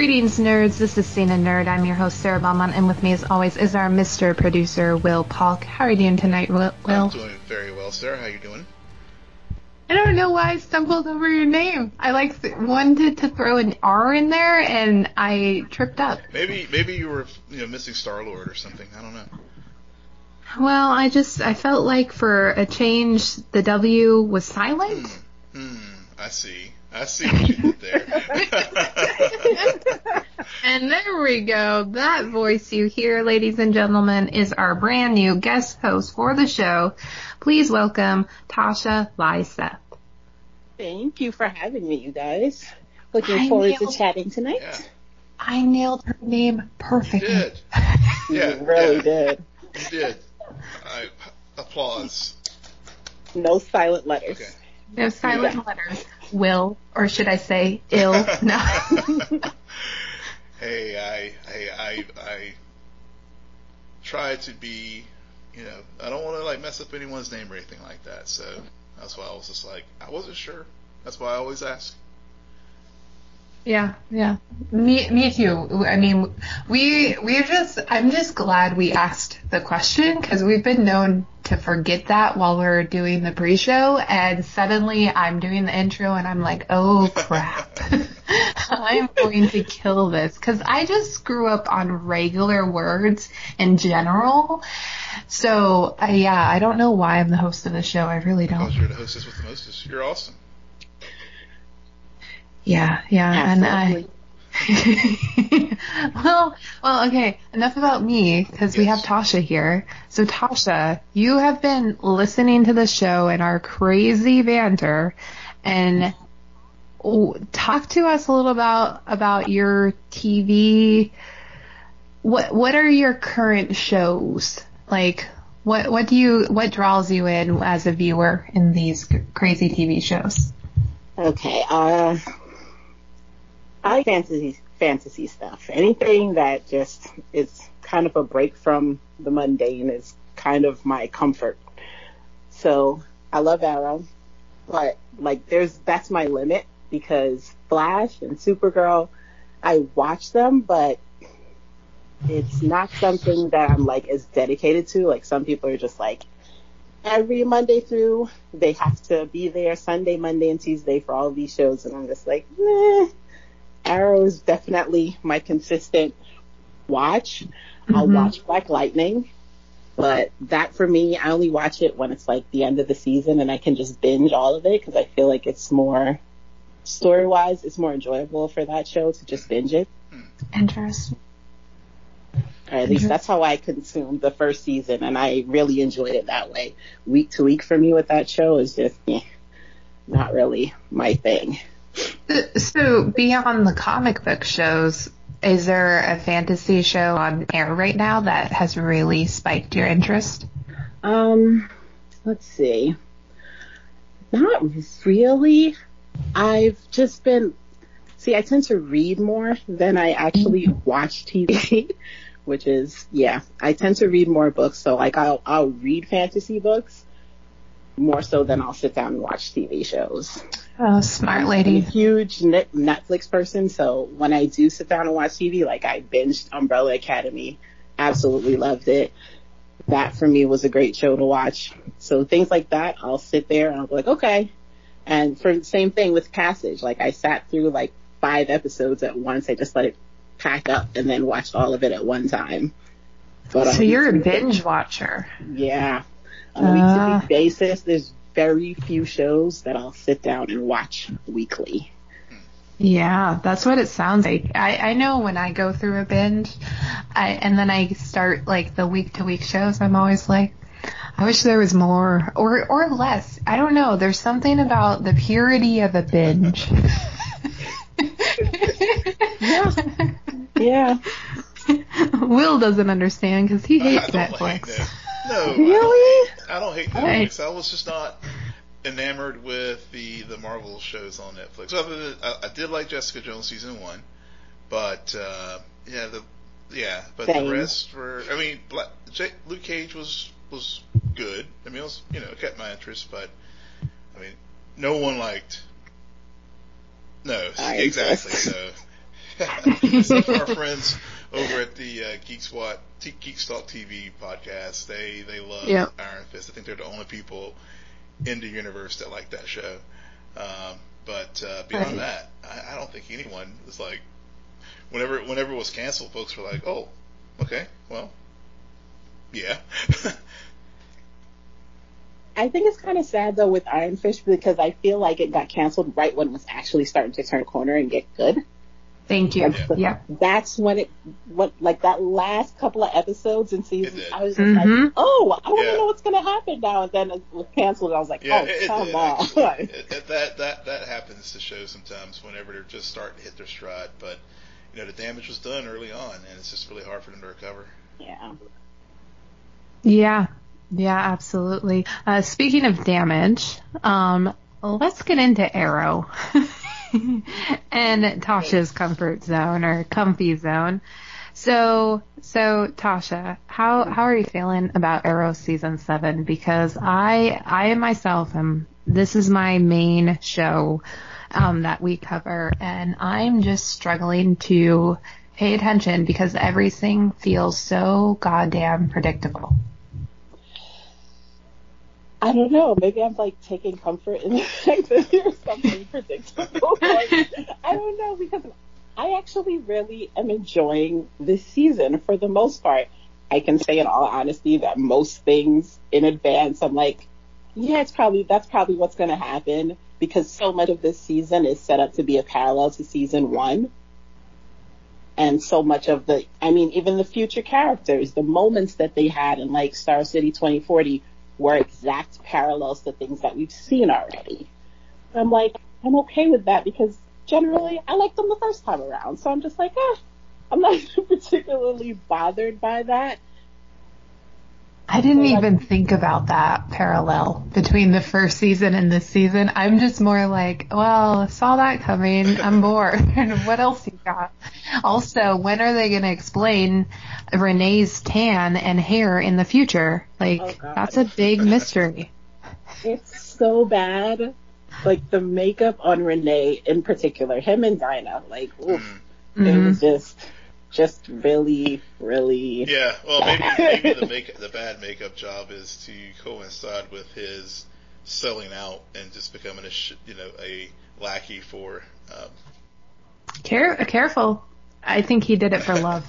Greetings, nerds. This is Cena Nerd. I'm your host, Sarah Belmont, and with me, as always, is our Mr. Producer, Will Polk. How are you doing tonight, Will? I'm doing very well, Sarah. How are you doing? I don't know why I stumbled over your name. I like th- wanted to throw an R in there, and I tripped up. Maybe maybe you were you know missing Star Lord or something. I don't know. Well, I just I felt like for a change, the W was silent. Hmm. hmm I see. I see what you there. and there we go. That voice you hear, ladies and gentlemen, is our brand new guest host for the show. Please welcome Tasha Lyseth. Thank you for having me, you guys. Looking I forward nailed, to chatting tonight. Yeah. I nailed her name perfectly. You did. Yeah, you really yeah. did. You did. I applause. No silent letters. Okay. No silent yeah. letters will, or should I say ill? No. hey, I, I, I, I try to be, you know, I don't want to like mess up anyone's name or anything like that. So that's why I was just like, I wasn't sure. That's why I always ask. Yeah, yeah. Me, me too. I mean, we, we're just, I'm just glad we asked the question because we've been known to forget that while we're doing the pre-show and suddenly I'm doing the intro and I'm like, oh crap. I'm going to kill this because I just grew up on regular words in general. So, uh, yeah, I don't know why I'm the host of the show. I really don't. Because you're the hostess with the mostest. You're awesome. Yeah, yeah, Absolutely. and I. well, well, okay. Enough about me because yes. we have Tasha here. So, Tasha, you have been listening to the show and our crazy banter, and talk to us a little about about your TV. What what are your current shows like? What what do you what draws you in as a viewer in these crazy TV shows? Okay, uh, I like fantasy fantasy stuff. Anything that just is kind of a break from the mundane is kind of my comfort. So I love Arrow, but like there's that's my limit because Flash and Supergirl, I watch them, but it's not something that I'm like as dedicated to. Like some people are just like every Monday through they have to be there Sunday, Monday, and Tuesday for all these shows, and I'm just like. Arrow is definitely my consistent watch. Mm-hmm. I'll watch Black Lightning, but that for me, I only watch it when it's like the end of the season and I can just binge all of it because I feel like it's more story wise, it's more enjoyable for that show to just binge it. Interesting. Or at least that's how I consumed the first season, and I really enjoyed it that way. Week to week for me with that show is just eh, not really my thing. So beyond the comic book shows, is there a fantasy show on air right now that has really spiked your interest? Um, let's see. Not really. I've just been see, I tend to read more than I actually watch TV, which is yeah, I tend to read more books. So like I'll I'll read fantasy books more so than I'll sit down and watch TV shows. Oh, smart lady. I'm a huge Netflix person, so when I do sit down and watch TV, like I binged Umbrella Academy, absolutely loved it. That for me was a great show to watch. So things like that, I'll sit there and I'll be like, okay. And for the same thing with Passage, like I sat through like five episodes at once. I just let it pack up and then watched all of it at one time. But, so um, you're a binge watcher. Yeah. On a uh, week to week basis, there's very few shows that I'll sit down and watch weekly. Yeah, that's what it sounds like. I, I know when I go through a binge, I, and then I start like the week to week shows, I'm always like, I wish there was more or or less. I don't know. There's something about the purity of a binge. yeah. Yeah. Will doesn't understand because he hates Netflix. No, really? I, I don't hate Netflix. I was just not enamored with the the Marvel shows on Netflix. Other than I, I did like Jessica Jones season one, but uh, yeah, the yeah, but Same. the rest were. I mean, Black, J, Luke Cage was was good. I mean, it was you know it kept my interest, but I mean, no one liked. No, I exactly. So Except for our friends over at the uh, Geek Squad, T- Geek Stalk TV podcast, they they love Yep. Iron Fist. I think they're the only people in the universe that like that show. Um, but uh, beyond Right. that, I, I don't think anyone was like. Whenever whenever it was canceled, folks were like, "Oh, okay, well, yeah." I think it's kind of sad though with Iron Fist because I feel like it got canceled right when it was actually starting to turn a corner and get good. Thank you. Yeah. Yeah. That's when it, what like that last couple of episodes in season, I was just Mhm. like, oh, I want to Yeah. know what's going to happen now. And then it was canceled. And I was like, Yeah, oh, it, it come did, on. actually. It- it- that that that happens to shows sometimes whenever they're just starting to hit their stride. But you know, the damage was done early on, and it's just really hard for them to recover. yeah. Yeah. Yeah, absolutely. Uh, speaking of damage, um, let's get into Arrow and Tasha's comfort zone or comfy zone. So, so Tasha, how how are you feeling about Arrow season seven? Because I I myself am this is my main show um, that we cover, and I'm just struggling to pay attention because everything feels so goddamn predictable. I don't know. Maybe I'm like taking comfort in the fact that there's something predictable. I don't know because I actually really am enjoying this season for the most part. I can say in all honesty that most things in advance, I'm like, yeah, it's probably, that's probably what's going to happen because so much of this season is set up to be a parallel to season one. And so much of the, I mean, even the future characters, the moments that they had in like Star City 2040 were exact parallels to things that we've seen already. I'm like, I'm okay with that because generally I liked them the first time around. So I'm just like, ah, I'm not particularly bothered by that. I didn't So, like- even think about that parallel between the first season and this season. I'm just more like, well, saw that coming. I'm bored. what else you got? Also, when are they going to explain Renee's tan and hair in the future? Like, Oh, that's a big mystery. It's so bad. Like the makeup on Renee in particular, him and Dinah, like, oof, Mm. it was just, just really, really. Yeah, well, maybe maybe the make the bad makeup job is to coincide with his selling out and just becoming a sh- you know a lackey for. Um, Care- careful. I think he did it for love.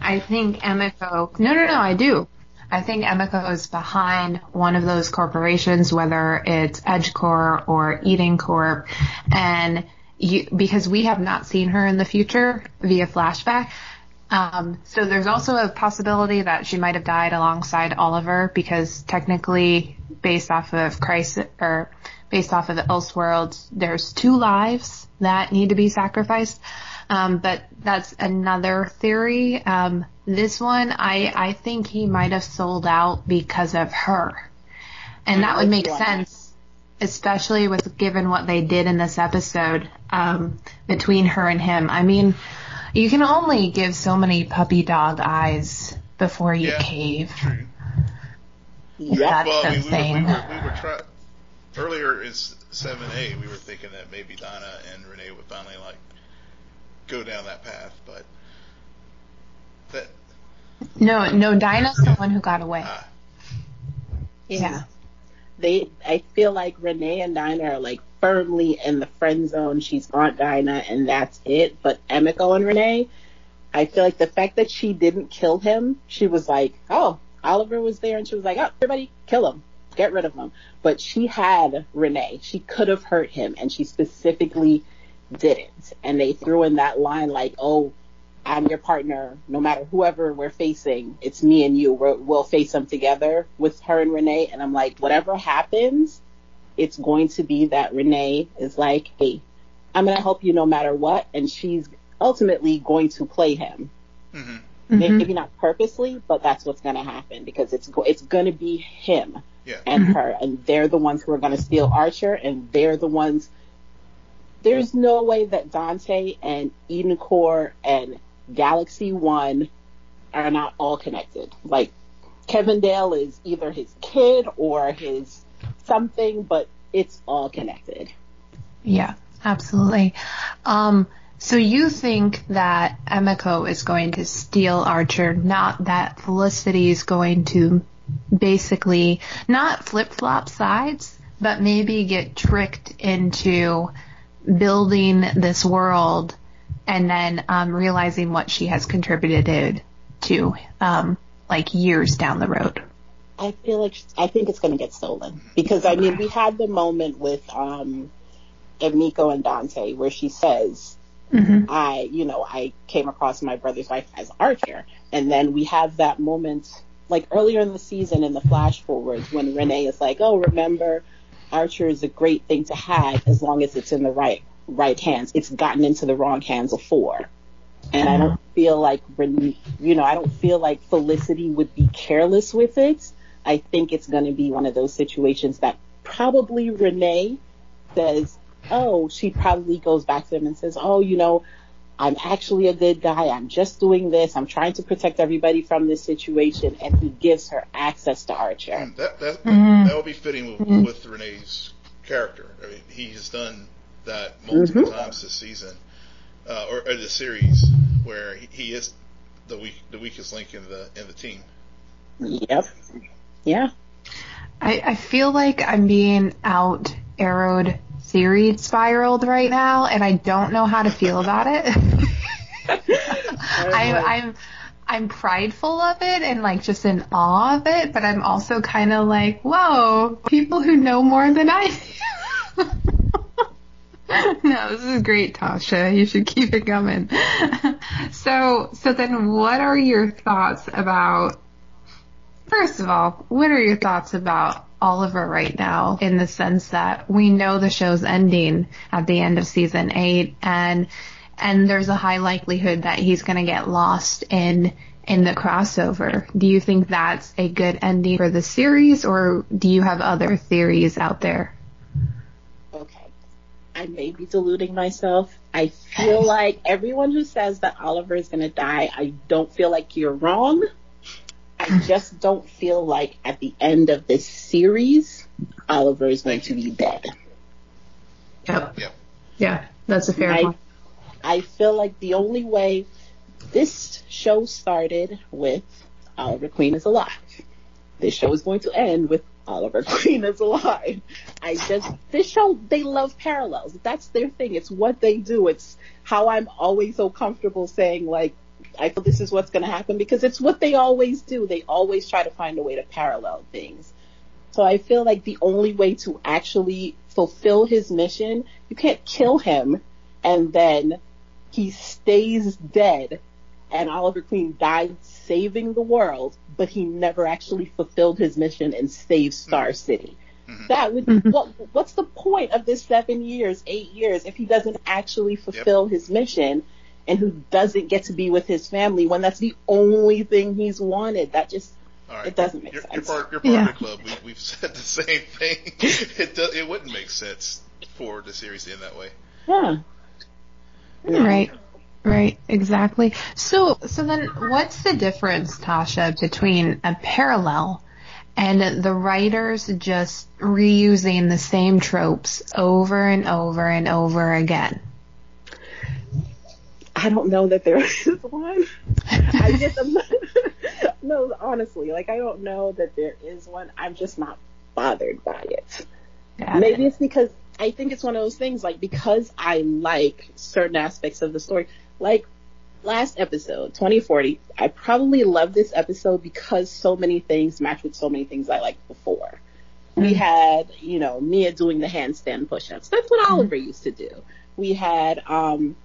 I think Emiko. No, no, no. I do. I think Emiko is behind one of those corporations, whether it's EdgeCorp or Eden Corp, and you, because we have not seen her in the future via flashback. Um, so there's also a possibility that she might have died alongside Oliver because technically, based off of Crisis or based off of the Elseworlds, there's two lives that need to be sacrificed. Um, but that's another theory. Um, this one, I, I think he might have sold out because of her. And that would make sense, especially with given what they did in this episode, um, between her and him. I mean, you can only give so many puppy dog eyes before you Yeah. cave. true. Yep. That's Well, I mean, the we thing. were, we were, we were try- earlier in seven A, we were thinking that maybe Dinah and Renee would finally like go down that path, but that No, no, Dinah's the one who got away. ah, Yeah. They, I feel like Renee and Dinah are like firmly in the friend zone. She's Aunt Dinah and that's it. But Emiko and Renee, I feel like the fact that she didn't kill him, she was like, oh, Oliver was there and she was like, oh, everybody kill him. Get rid of him. But she had Renee. She could have hurt him and she specifically didn't. And they threw in that line like, oh, I'm your partner. No matter whoever we're facing, it's me and you. We're, we'll face them together with her and Renee. And I'm like, whatever happens, it's going to be that Renee is like, hey, I'm going to help you no matter what. And she's ultimately going to play him. hmm Mhm. Maybe not purposely, but that's what's going to happen because it's go- it's going to be him yeah, and Mhm. her, and they're the ones who are going to steal Archer, and they're the ones. There's no way that Dante and Eden Corp and Galaxy One are not all connected. Like Kevin Dale is either his kid or his something, but it's all connected. Yeah, absolutely. Um, So you think that Emiko is going to steal Archer, not that Felicity is going to basically not flip flop sides, but maybe get tricked into building this world and then um, realizing what she has contributed to, um, like years down the road. I feel like I think it's going to get stolen because I mean we had the moment with um, Emiko and Dante where she says, mm-hmm. "I, you know, I came across my brother's wife as Archer," and then we have that moment like earlier in the season in the flash forwards when Renee is like, "Oh, remember, Archer is a great thing to have as long as it's in the right right hands. It's gotten into the wrong hands before." And I don't feel like, you know, I don't feel like Felicity would be careless with it. I think it's going to be one of those situations that probably Renee says, oh, she probably goes back to them and says, oh, you know, I'm actually a good guy. I'm just doing this. I'm trying to protect everybody from this situation. And he gives her access to Archer. Mm, that, that, mm-hmm. that would be fitting with, mm-hmm. with, Renee's character. I mean, he has done that multiple mm-hmm. times this season, uh, or, or the series, where he, he is the weak, the weakest link in the in the team. Yep. Yeah. I, I feel like I'm being out arrowed series spiraled right now, and I don't know how to feel about it. I, I'm I'm prideful of it and like just in awe of it, but I'm also kind of like, whoa, people who know more than I do. no, this is great, Tasha. You should keep it coming. so, so then what are your thoughts about First of all, what are your thoughts about Oliver right now in the sense that we know the show's ending at the end of season eight and and there's a high likelihood that he's going to get lost in in the crossover. Do you think that's a good ending for the series or do you have other theories out there? Okay. I may be deluding myself. I feel like everyone who says that Oliver is going to die, I don't feel like you're wrong. I just don't feel like at the end of this series, Oliver is going to be dead. Yep. Yeah. Yeah, that's a fair I, point. I feel like the only way this show started with Oliver Queen is alive. This show is going to end with Oliver Queen is alive. I just this show they love parallels. That's their thing. It's what they do. It's how I'm always so comfortable saying like I feel this is what's going to happen because it's what they always do. They always try to find a way to parallel things. So I feel like the only way to actually fulfill his mission, you can't kill him and then he stays dead and Oliver Queen died saving the world, but he never actually fulfilled his mission and saved Star mm-hmm. City. Mm-hmm. That would mm-hmm. what what's the point of this seven years, eight years if he doesn't actually fulfill yep. his mission and who doesn't get to be with his family when that's the only thing he's wanted. That just right. it doesn't make you're, sense. You're part, you're part yeah. of the club. We, have said the same thing. it does, it wouldn't make sense for the series to end that way. Yeah. yeah. Right. Right, exactly. So, so then what's the difference, Tasha, between a parallel and the writers just reusing the same tropes over and over and over again? I don't know that there is one. I just no, honestly, like I don't know that there is one. I'm just not bothered by it. Got Maybe it. it's because I think it's one of those things like because I like certain aspects of the story. Like last episode, 2040, I probably love this episode because so many things match with so many things I liked before. Mm-hmm. We had, you know, Mia doing the handstand push-ups. That's what mm-hmm. Oliver used to do. We had um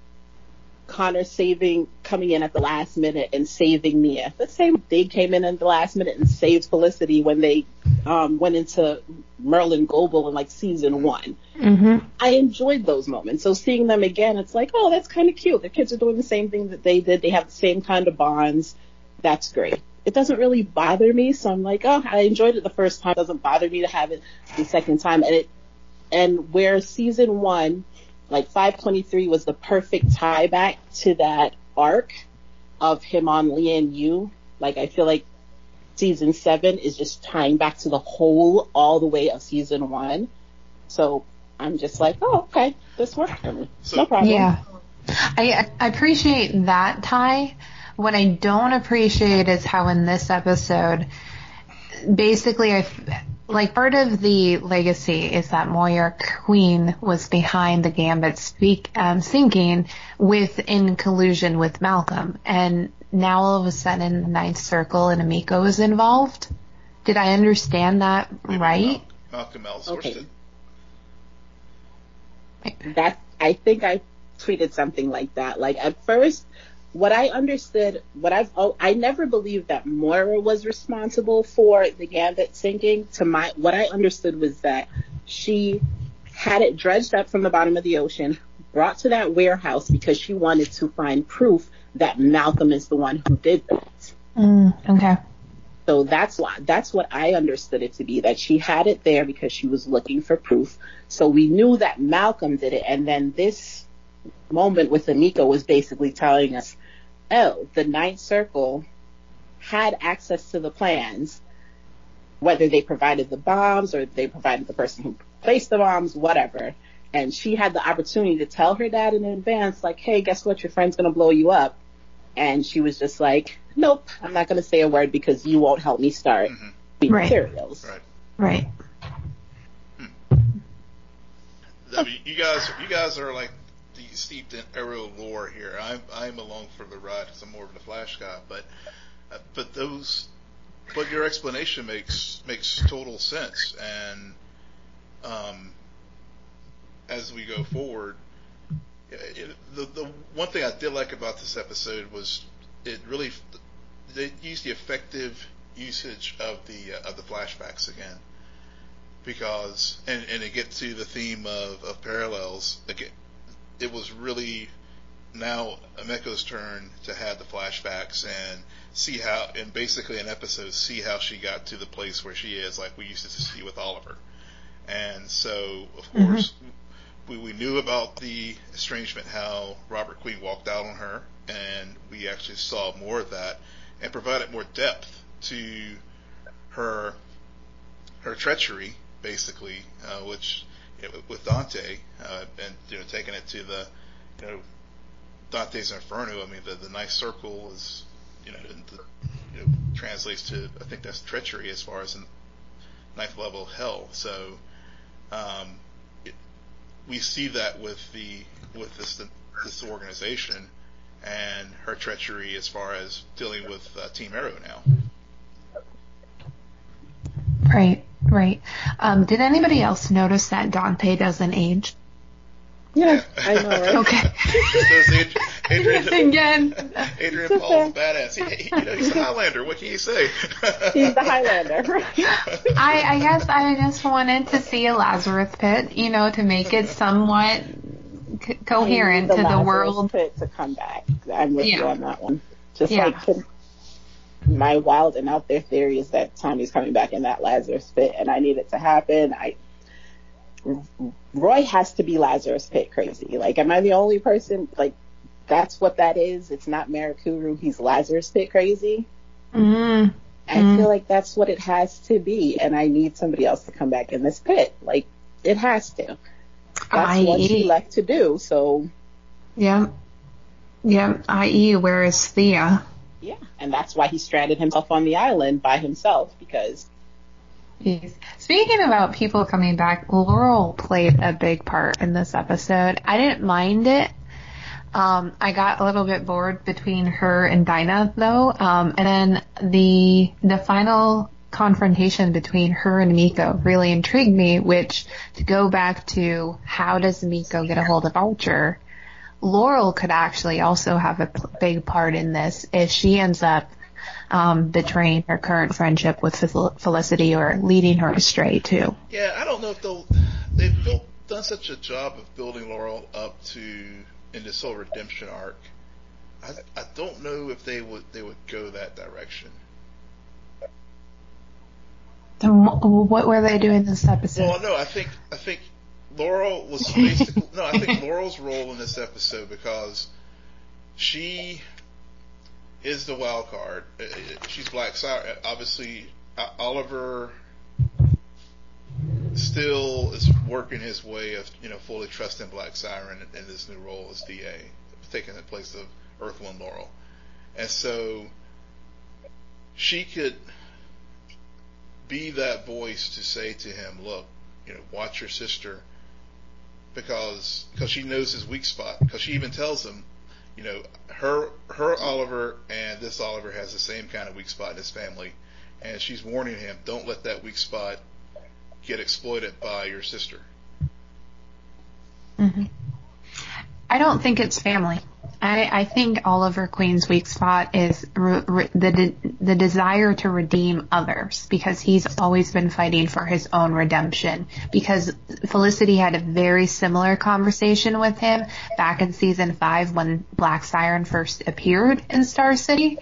Connor saving, coming in at the last minute and saving Mia. The same, they came in at the last minute and saved Felicity when they um, went into Merlyn Global in like season one. Mm-hmm. I enjoyed those moments. So seeing them again, it's like, oh, that's kind of cute. The kids are doing the same thing that they did. They have the same kind of bonds. That's great. It doesn't really bother me. So I'm like, oh, I enjoyed it the first time. It doesn't bother me to have it the second time. And it, and where season one, like 523 was the perfect tie back to that arc of him on Lian Yu. Like I feel like season seven is just tying back to the whole all the way of season one. So I'm just like, oh, okay, this worked for me. So, no problem. Yeah. I, I appreciate that tie. What I don't appreciate is how in this episode, basically, I like part of the legacy is that Moira Queen was behind the Gambit speak, um, sinking with in collusion with Malcolm, and now all of a sudden the Ninth Circle and Emiko is involved. Did I understand that Maybe right? Mal- Malcolm outsourced Okay. that I think I tweeted something like that. Like at first, what I understood, what I've oh, I never believed that Moira was responsible for the Gambit sinking. To my what I understood was that she had it dredged up from the bottom of the ocean, brought to that warehouse because she wanted to find proof that Malcolm is the one who did that. Mm, okay. So that's why that's what I understood it to be that she had it there because she was looking for proof. So we knew that Malcolm did it, and then this moment with Emiko was basically telling us, oh, the Ninth Circle had access to the plans, whether they provided the bombs or they provided the person who placed the bombs, whatever. And she had the opportunity to tell her dad in advance, like, hey, guess what? Your friend's gonna blow you up. And she was just like, nope, I'm not gonna say a word because you won't help me start Mhm. the Right. materials. Right. Right. I mean, you guys, you guys are like steeped in Arrow lore here. I'm, I'm along for the ride because I'm more of the Flash guy. But, uh, but those, but your explanation makes makes total sense. And, um, as we go forward, it, the the one thing I did like about this episode was it really they used the effective usage of the uh, of the flashbacks again because and and it gets to the theme of, of parallels again it was really now Emiko's turn to have the flashbacks and see how and basically an episode see how she got to the place where she is like we used to see with Oliver and so of Mhm. course we, we knew about the estrangement how Robert Queen walked out on her and we actually saw more of that and provided more depth to her her treachery basically, uh, which with Dante, uh, and you know, taking it to the, you know, Dante's Inferno. I mean, the the ninth circle is, you know, the, you know, translates to I think that's treachery as far as in ninth level hell. So, um, it, we see that with the with this this organization and her treachery as far as dealing with uh, Team Arrow now. Right. Right. Um, did anybody else notice that Dante doesn't age? Yeah, I know, right? Okay. Does Adrian, Adrian, Again. Adrian Paul's a badass. He, he, you know, he's a Highlander. What can you say? He's the Highlander. I, I guess I just wanted to see a Lazarus pit, you know, to make it somewhat c- coherent the to the Lazarus world. Pit to come back. I'm with you on that one. Just Yeah. like to- my wild and out there theory is that Tommy's coming back in that Lazarus pit, and I need it to happen. I Roy has to be Lazarus pit crazy. Like, am I the only person? Like, that's what that is. It's not Mirakuru. He's Lazarus pit crazy. Mm, I feel like that's what it has to be, and I need somebody else to come back in this pit. Like, it has to. That's what she left to do. So Yeah. Yeah. I.e. where is Thea? Yeah, and that's why he stranded himself on the island by himself because. Speaking about people coming back, Laurel played a big part in this episode. I didn't mind it. Um, I got a little bit bored between her and Dinah though. Um, and then the the final confrontation between her and Miko really intrigued me, which to go back to how does Miko get a hold of Archer? Laurel could actually also have a p- big part in this if she ends up um, betraying her current friendship with Fel- Felicity or leading her astray too. yeah, I don't know if they'll they've built done such a job of building Laurel up to in this whole redemption arc. I I don't know if they would they would go that direction. Then what were they doing this episode? Well, no, I think I think Laurel was basically no. I think Laurel's role in this episode because she is the wild card. Uh, uh, She's Black Siren. Obviously, uh, Oliver still is working his way of you know fully trusting Black Siren in, in this new role as DA. taking the place of Earth One Laurel, and so she could be that voice to say to him, "Look, you know, watch your sister," because because she knows his weak spot. Because she even tells him, you know, her her Oliver and this Oliver has the same kind of weak spot in his family, and she's warning him, "Don't let that weak spot get exploited by your sister." Mm-hmm. I don't think it's family. I, I think Oliver Queen's weak spot is re, re, the de, the desire to redeem others because he's always been fighting for his own redemption. Because Felicity had a very similar conversation with him back in season five when Black Siren first appeared in Star City,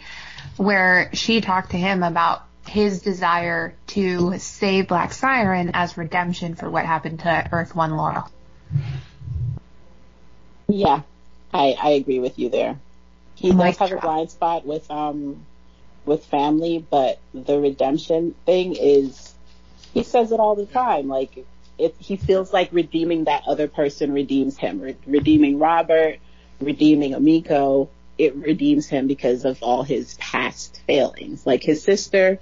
where she talked to him about his desire to save Black Siren as redemption for what happened to Earth One Laurel. Yeah, I, I agree with you there. He does have a blind spot with um with family, but the redemption thing is he says it all the time. Like if he feels like redeeming that other person redeems him. Re- redeeming Robert, redeeming Emiko, it redeems him because of all his past failings. Like his sister,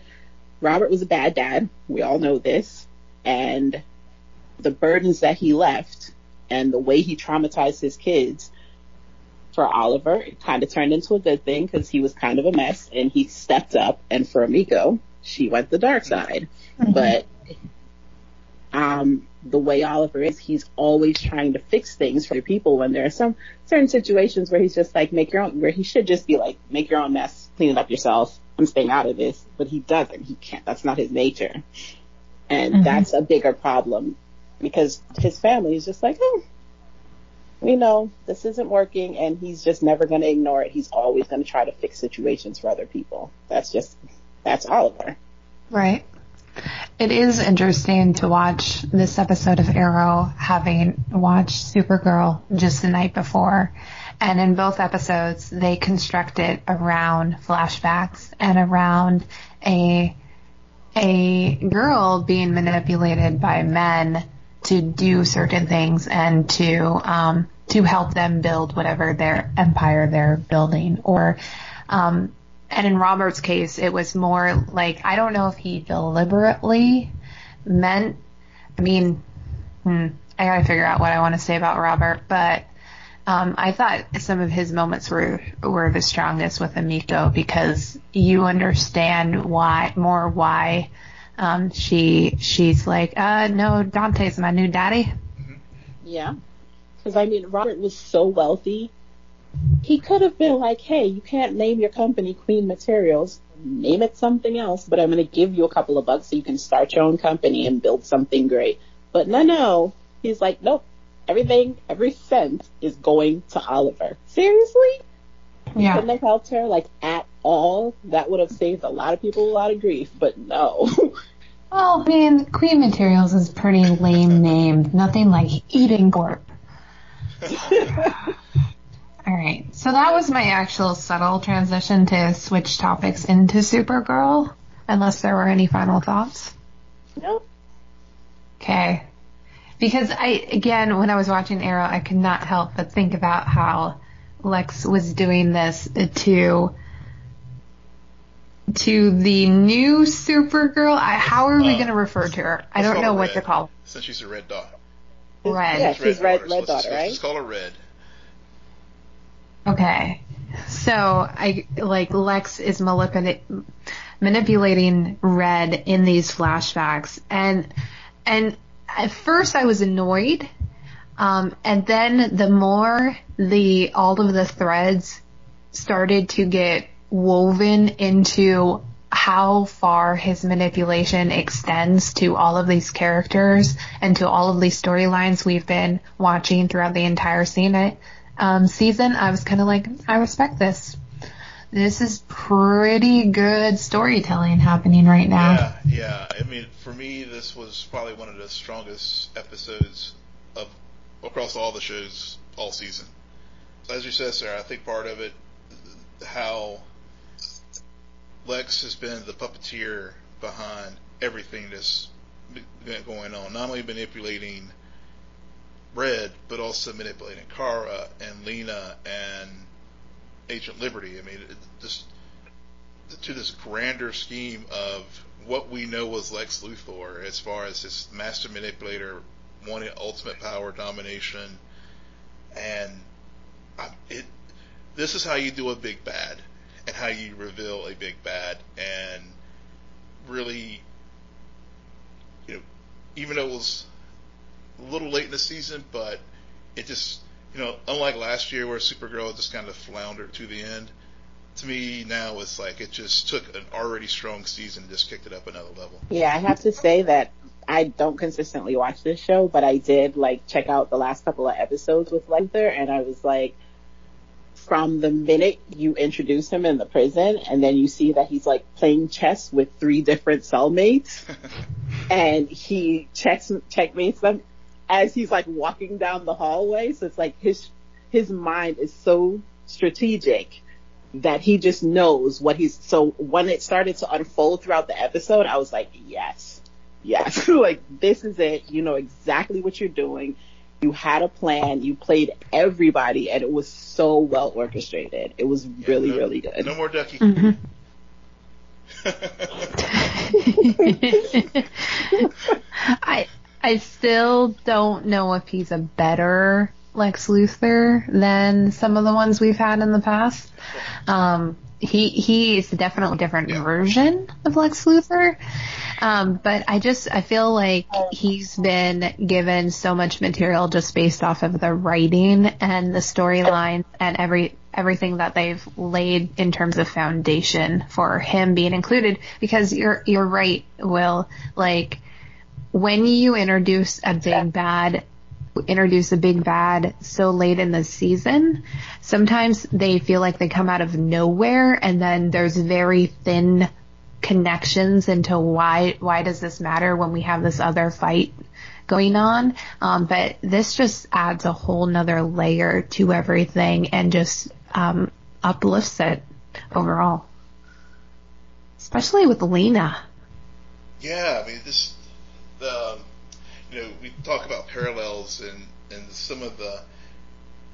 Robert was a bad dad. We all know this, and the burdens that he left and the way he traumatized his kids for Oliver, it kind of turned into a good thing because he was kind of a mess and he stepped up. And for Emiko, she went the dark side. Mm-hmm. But um, the way Oliver is, he's always trying to fix things for people when there are some certain situations where he's just like, make your own, where he should just be like, make your own mess, clean it up yourself. I'm staying out of this. But he doesn't. He can't. That's not his nature. And mm-hmm. that's a bigger problem because his family is just like, oh, we know this isn't working and he's just never going to ignore it. He's always going to try to fix situations for other people. That's just, that's Oliver. Right. It is interesting to watch this episode of Arrow having watched Supergirl just the night before. And in both episodes, they construct it around flashbacks and around a, a girl being manipulated by men to do certain things and to um, to help them build whatever their empire they're building. Or um, and in Robert's case, it was more like I don't know if he deliberately meant. I mean, hmm, I gotta figure out what I want to say about Robert, but. Um, I thought some of his moments were were the strongest with Emiko because you understand why more why um, she she's like, uh, no, Dante's my new daddy. Yeah, because I mean, Robert was so wealthy, he could have been like, hey, you can't name your company Queen Materials, name it something else, but I'm going to give you a couple of bucks so you can start your own company and build something great. But no, no, he's like, nope, everything, every cent is going to Oliver. Seriously? Yeah. Couldn't have helped her like at all. That would have saved a lot of people a lot of grief, but no. well, I mean, Queen Materials is pretty lame name. Nothing like Eden Corp. all right. So that was my actual subtle transition to switch topics into Supergirl. Unless there were any final thoughts. Nope. Okay. Because I, again, when I was watching Arrow, I could not help but think about how Lex was doing this to to the new Supergirl. I, how are we uh, going to refer to her? I don't know what to call. Her. Since she's a red dot. Red. Yeah, she's red, red, red dot, right? Let's call her red. Okay. So I like Lex is manipulating manipulating Red in these flashbacks, and and at first I was annoyed um, and then the more the all of the threads started to get woven into how far his manipulation extends to all of these characters and to all of these storylines we've been watching throughout the entire scene, um, season, I was kind of like, I respect this. This is pretty good storytelling happening right now. Yeah, yeah. I mean, for me, this was probably one of the strongest episodes of across all the shows all season. As you said, Sarah, I think part of it, how Lex has been the puppeteer behind everything that's been going on. Not only manipulating Red, but also manipulating Kara and Lena and Agent Liberty. I mean, this to this grander scheme of what we know was Lex Luthor as far as this master manipulator wanting ultimate power, domination, and um, it. This is how you do a big bad, and how you reveal a big bad, and really, you know, even though it was a little late in the season, but it just, you know, unlike last year where Supergirl just kind of floundered to the end, to me now it's like it just took an already strong season and just kicked it up another level. Yeah, I have to say that I don't consistently watch this show, but I did like check out the last couple of episodes with Luthor, and I was like, from the minute you introduce him in the prison, and then you see that he's like playing chess with three different cellmates, and he checks checkmates them as he's like walking down the hallway. So it's like his his mind is so strategic that he just knows what he's so when it started to unfold throughout the episode, I was like, yes, yes, like this is it. You know exactly what you're doing. You had a plan. You played everybody, and it was so well orchestrated. It was Yeah, really, no- really good. No more Duckie. hmm I I still don't know if he's a better Lex Luthor than some of the ones we've had in the past. Um, he he is definitely a different version of Lex Luthor. Um, but I just I feel like he's been given so much material just based off of the writing and the storyline and every everything that they've laid in terms of foundation for him being included because you're you're right, Will. Like when you introduce a big bad introduce a big bad so late in the season, sometimes they feel like they come out of nowhere and then there's very thin connections into why why does this matter when we have this other fight going on. Um, but this just adds a whole nother layer to everything and just um, uplifts it overall. Especially with Lena. Yeah, I mean this, the, you know, we talk about parallels and and some of the.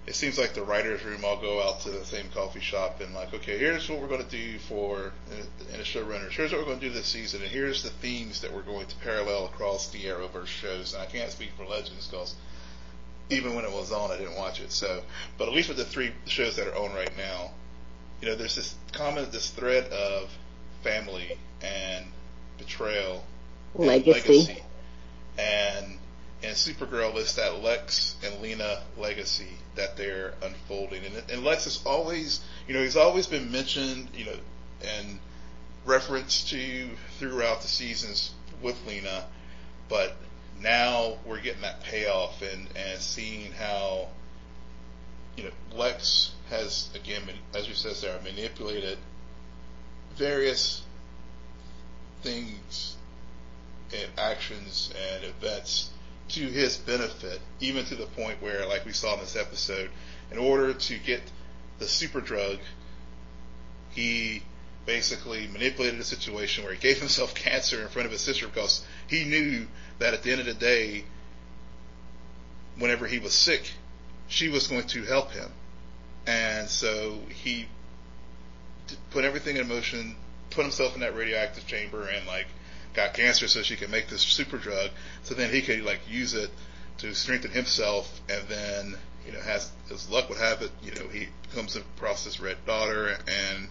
It seems like the writers' room all go out to the same coffee shop and like, okay, here's what we're going to do for uh, in a showrunners. Here's what we're going to do this season, and here's the themes that we're going to parallel across the Arrowverse shows. And I can't speak for Legends because even when it was on, I didn't watch it. So, but at least with the three shows that are on right now, you know, there's this common this thread of family and betrayal and Legacy. And and Supergirl is that Lex and Lena legacy that they're unfolding. And, and Lex is always, you know, he's always been mentioned, you know, and referenced to throughout the seasons with Lena, but now we're getting that payoff and, and seeing how, you know, Lex has, again, as you said, Sarah, manipulated various things and actions and events to his benefit, even to the point where, like we saw in this episode, in order to get the super drug, he basically manipulated a situation where he gave himself cancer in front of his sister because he knew that at the end of the day, whenever he was sick, she was going to help him. And so he put everything in motion, put himself in that radioactive chamber, and like got cancer so she could make this super drug, so then he could like use it to strengthen himself, and then you know has as luck would have it, you know he comes across this red daughter and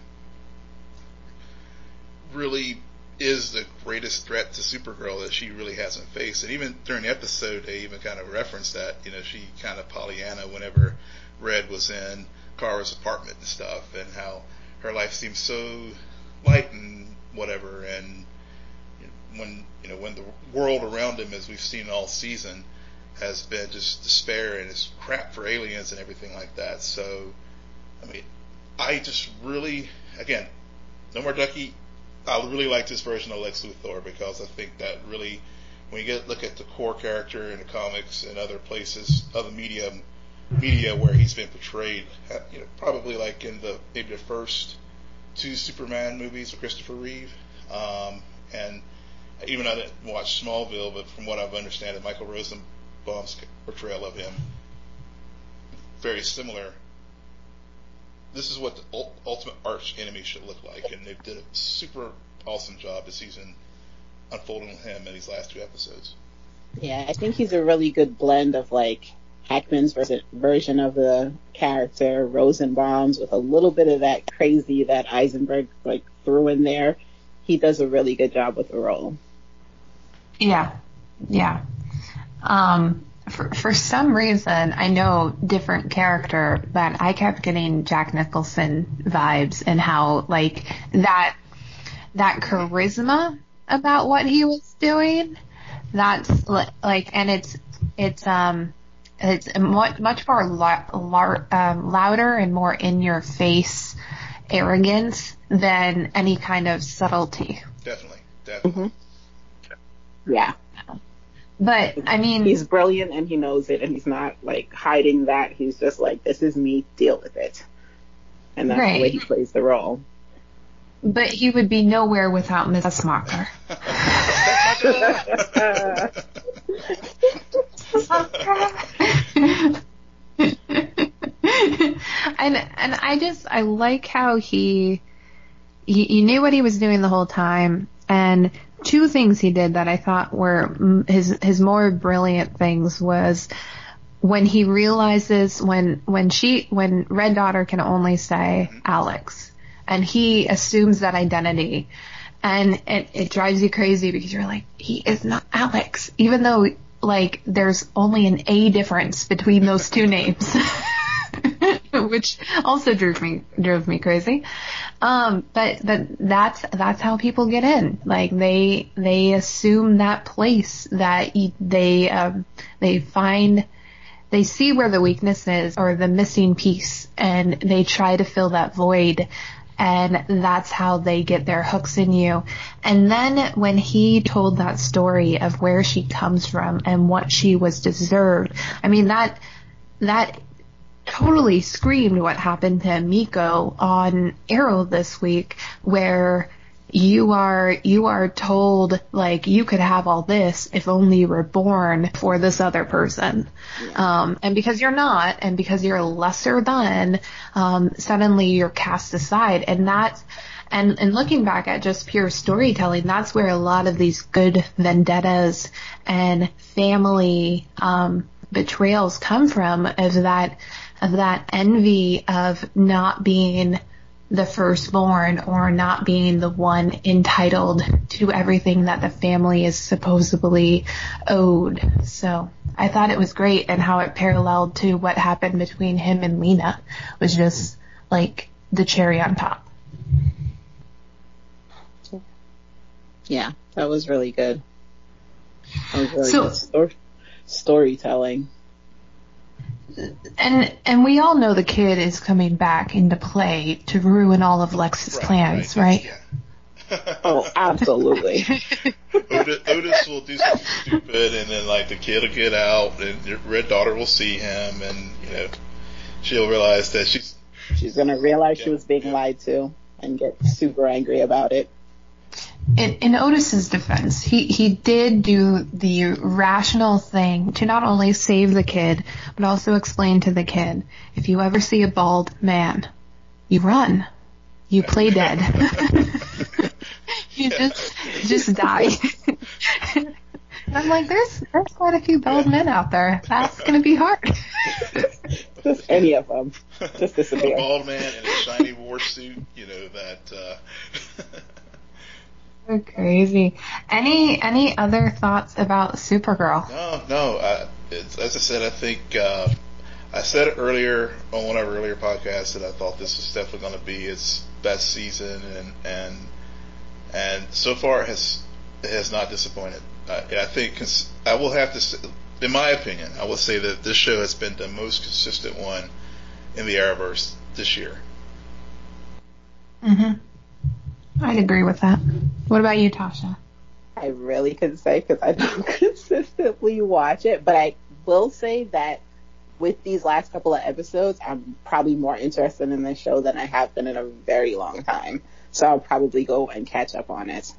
really is the greatest threat to Supergirl that she really hasn't faced. And even during the episode, they even kind of referenced that. You know, she kind of Pollyanna whenever Red was in Kara's apartment and stuff, and how her life seems so light and whatever. And when you know when the world around him, as we've seen all season, has been just despair and it's crap for aliens and everything like that. So, I mean, I just really, again, no more Duckie. I really like this version of Lex Luthor because I think that really, when you get look at the core character in the comics and other places, other media, media where he's been portrayed, you know, probably like in the maybe the first two Superman movies with Christopher Reeve, um, and even I didn't watch Smallville, but from what I've understood, Michael Rosenbaum's portrayal of him very similar. This is what the ultimate arch enemy should look like, and they did a super awesome job this season unfolding him in these last two episodes. Yeah, I think he's a really good blend of like Hackman's version of the character, Rosenbaum's, with a little bit of that crazy that Eisenberg like threw in there. He does a really good job with the role. Yeah, yeah. Um, for for some reason, I know different character, but I kept getting Jack Nicholson vibes and how like that that charisma about what he was doing. That's like, and it's it's um it's much much more la- la- um, louder and more in your face arrogance than any kind of subtlety. Definitely, definitely. Mm-hmm. Yeah. But I mean, he's brilliant and he knows it, and he's not like hiding that. He's just like, "This is me. Deal with it," and that's right. the way he plays the role. But he would be nowhere without Miss Smocker. and and I just I like how he, he he knew what he was doing the whole time, and two things he did that I thought were mm, his his more brilliant things was when he realizes when when she when Red Daughter can only say Alex, and he assumes that identity, and it, it drives you crazy because you're like he is not Alex, even though like there's only an A difference between those two names. which also drove me drove me crazy. Um, but but that's that's how people get in. Like they they assume that place that they um, they find they see where the weakness is or the missing piece, and they try to fill that void. And that's how they get their hooks in you. And then when he told that story of where she comes from and what she was deserved, I mean that that totally screamed what happened to Emiko on Arrow this week, where you are you are told like you could have all this if only you were born for this other person yeah. um, and because you're not and because you're lesser than um, suddenly you're cast aside and that's and and looking back at just pure storytelling that's where a lot of these good vendettas and family um, betrayals come from is that of that envy of not being the firstborn or not being the one entitled to everything that the family is supposedly owed. So I thought it was great and how it paralleled to what happened between him and Lena was just like the cherry on top. Yeah, that was really good. That was really so, good story- storytelling and and we all know the kid is coming back into play to ruin all of Lex's right, plans, right? right? Yeah. oh, absolutely. Otis, Otis, will do something stupid, and then like the kid will get out, and your red daughter will see him, and you know she'll realize that she's she's gonna realize yeah, she was being yeah. lied to, and get super angry about it in, in Otis's defense, he, he did do the rational thing to not only save the kid, but also explain to the kid, if you ever see a bald man, you run. You play dead. you just just die. and I'm like, there's there's quite a few bald men out there. That's gonna be hard. just any of them, just disappear. A bald man in a shiny war suit, you know that. Uh, so crazy. Any any other thoughts about Supergirl? No, no. I, as I said, I think uh, I said it earlier on one of our earlier podcasts that I thought this was definitely going to be its best season, and and and so far it has it has not disappointed. I, I think I will have to, say, in my opinion, I will say that this show has been the most consistent one in the Arrowverse this year. Mhm. I'd agree with that. What about you, Tasha? I really couldn't say because I don't consistently watch it, but I will say that with these last couple of episodes, I'm probably more interested in this show than I have been in a very long time. So I'll probably go and catch up on it.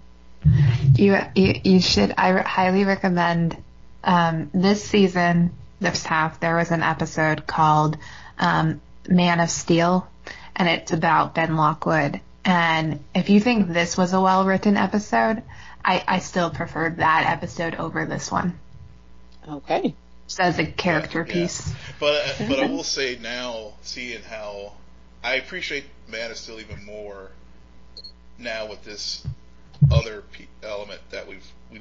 You you, you should. I highly recommend um, this season, this half, there was an episode called um, Man of Steel, and it's about Ben Lockwood. And if you think this was a well written episode, I, I still preferred that episode over this one. Okay. Just as a character Yeah. piece. But uh, but I will say now, seeing how I appreciate Man of Steel even more now with this other pe- element that we've we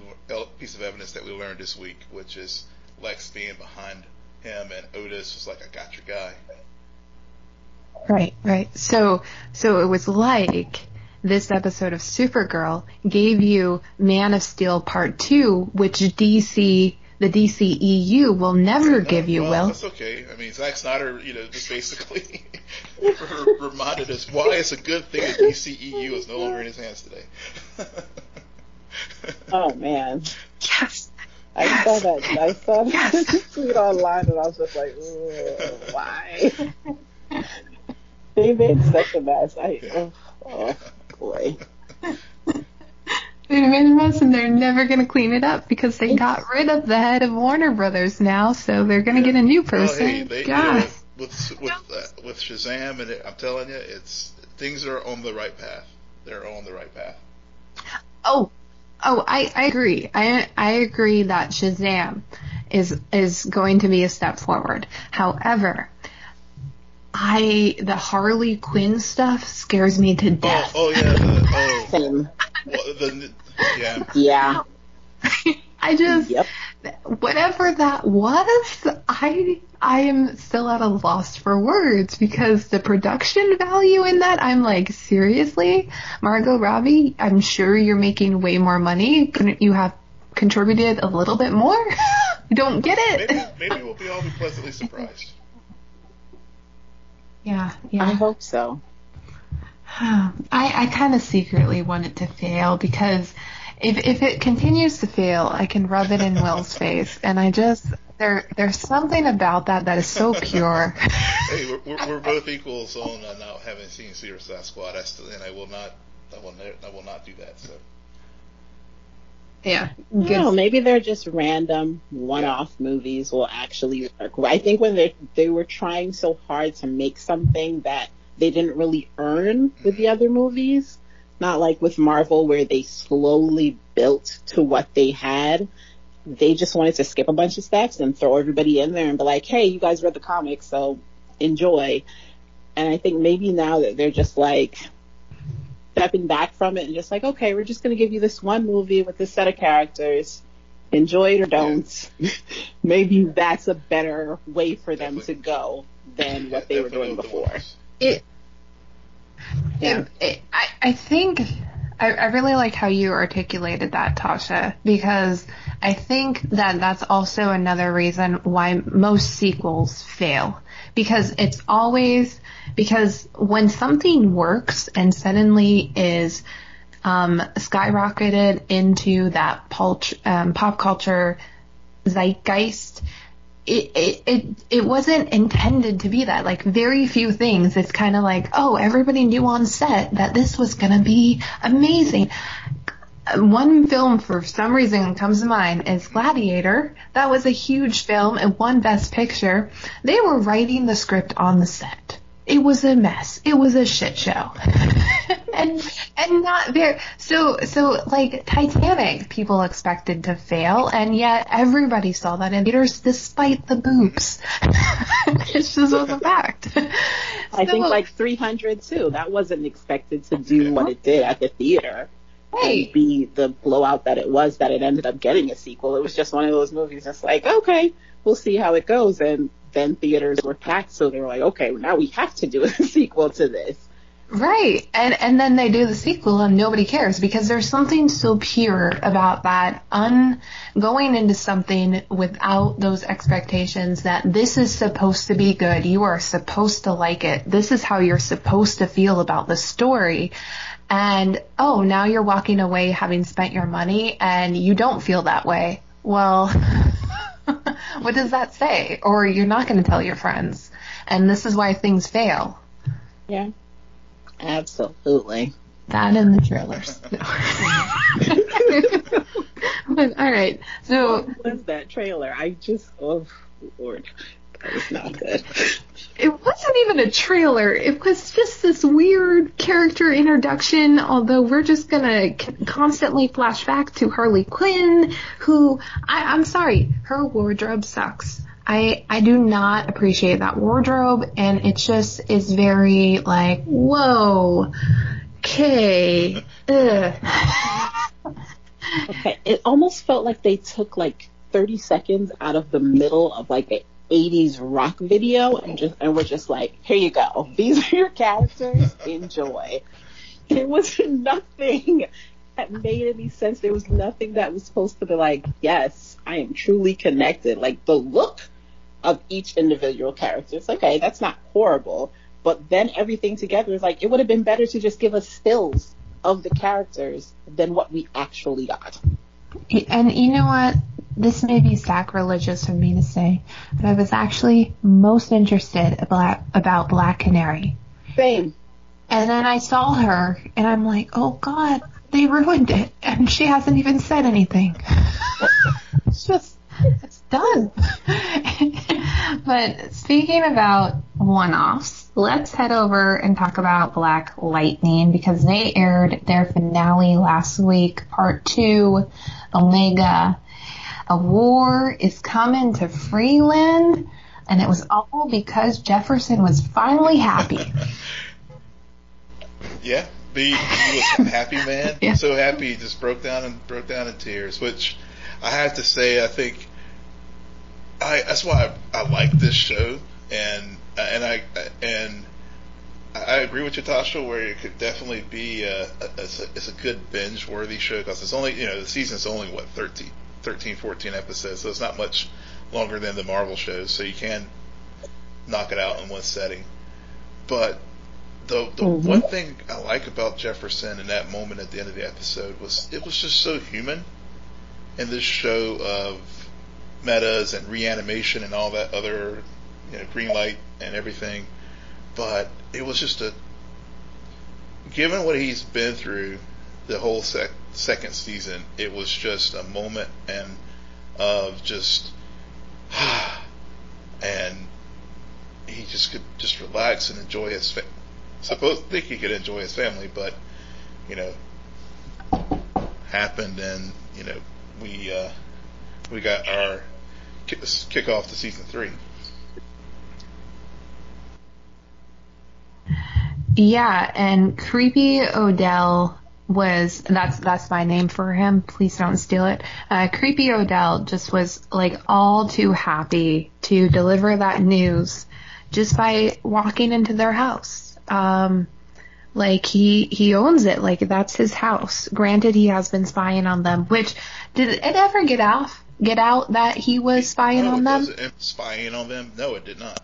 piece of evidence that we learned this week, which is Lex being behind him and Otis was like, "I got your guy." Right, right. So, so it was like this episode of Supergirl gave you Man of Steel Part 2, which DC, the DCEU will never give you, well, Will. That's okay. I mean, Zack Snyder, you know, just basically reminded us why it's a good thing that DCEU is no longer in his hands today. Oh man. Yes. I Yes. saw that. I saw that Yes. tweet online, and I was just like, why? They made such a mess. I, oh, oh boy. They made a mess and they're never going to clean it up because they got rid of the head of Warner Brothers now, so they're going to get a new Well, person. hey, they, you know, with with uh, with Shazam, and it, I'm telling you, it's things are on the right path. They're on the right path. Oh, oh, I, I agree. I I agree that Shazam is is going to be a step forward. However, I the Harley Quinn stuff scares me to Oh, death. oh yeah, the, oh, Same. well, the yeah. Yeah. I just Yep. whatever that was, I I am still at a loss for words because the production value in that, I'm like, seriously, Margot Robbie, I'm sure you're making way more money. Couldn't you have contributed a little bit more? I don't get Maybe it. maybe we'll be all be pleasantly surprised. Yeah, yeah. I hope so. I, I kind of secretly want it to fail because if if it continues to fail, I can rub it in Will's face, and I just there there's something about that that is so pure. Hey, we're, we're, we're both equals on uh, not having seen Suicide Squad. I still, and I will not, I will, ne- I will not do that. So yeah, No, maybe they're just random one-off movies will actually work. I think when they they were trying so hard to make something that they didn't really earn with the other movies, not like with Marvel where they slowly built to what they had. They just wanted to skip a bunch of steps and throw everybody in there and be like, "Hey, you guys read the comics, so enjoy." And I think maybe now that they're just like stepping back from it and just like, okay, we're just going to give you this one movie with this set of characters. Enjoy it or don't. Maybe that's a better way for them to go than what they were doing before. it, Yeah. it, it I, I think I, I really like how you articulated that, Tasha, because I think that that's also another reason why most sequels fail. Because it's always, because when something works and suddenly is um, skyrocketed into that um, pop culture zeitgeist, it, it, it, it wasn't intended to be that. Like very few things. It's kind of like, oh, everybody knew on set that this was going to be amazing. One film for some reason comes to mind is Gladiator. That was a huge film and won Best Picture. They were writing the script on the set. It was a mess. It was a shit show. and and not very so so like Titanic people expected to fail and yet everybody saw that in theaters despite the boobs. it's just was a fact. I think like 300 too. That wasn't expected to do what it did at the theater. Right. And be the blowout that it was that it ended up getting a sequel. It was just one of those movies that's like, okay, we'll see how it goes. And then theaters were packed, so they were like, okay, now we have to do a sequel to this. Right. And and then they do the sequel and nobody cares because there's something so pure about that un going into something without those expectations that this is supposed to be good. You are supposed to like it. This is how you're supposed to feel about the story. And oh, now you're walking away having spent your money and you don't feel that way. Well, what does that say? Or you're not going to tell your friends. And this is why things fail. Yeah. Absolutely. That and the trailers. All right, so what was that trailer? I just oh lord, that was not good. It wasn't even a trailer. It was just this weird character introduction. Although we're just gonna constantly flash back to Harley Quinn, who I, I'm sorry, her wardrobe sucks. I I do not appreciate that wardrobe, and it just is very like whoa, okay, okay. It almost felt like they took like 30 seconds out of the middle of like an 80s rock video and just and we're just like, here you go. These are your characters. Enjoy. There was nothing that made any sense. There was nothing that was supposed to be like, yes, I am truly connected. Like the look of each individual character. It's okay, that's not horrible. But then everything together is like, it would have been better to just give us stills of the characters than what we actually got. And you know what? This may be sacrilegious of me to say, but I was actually most interested about, about Black Canary. Same. And then I saw her, and I'm like, oh God, they ruined it, and she hasn't even said anything. it's just, it's done. but speaking about one-offs, let's head over and talk about Black Lightning because they aired their finale last week, part two, Omega. A war is coming to Freeland, and it was all because Jefferson was finally happy. yeah, he, he was a happy man. yeah. So happy he just broke down and broke down in tears. Which I have to say, I think I that's why I, I like this show, and and I and I agree with you, Tasha, where it could definitely be a, a, it's, a it's a good binge worthy show because it's only you know the season's only what 13, 13, 14 episodes, so it's not much longer than the Marvel shows, so you can knock it out in one setting. But the the mm-hmm. one thing I like about Jefferson in that moment at the end of the episode was it was just so human in this show of metas and reanimation and all that other you know, green light and everything. But it was just a given what he's been through the whole sec- second season, it was just a moment and of just and he just could just relax and enjoy his fa- suppose think he could enjoy his family, but you know happened and you know we uh, we got our kick off to season three. Yeah, and creepy Odell was that's that's my name for him. Please don't steal it. Uh, creepy Odell just was like all too happy to deliver that news just by walking into their house. Um, like he he owns it. Like that's his house. Granted, he has been spying on them. Which did it ever get off get out that he was spying no, on them? Spying on them? No, it did not.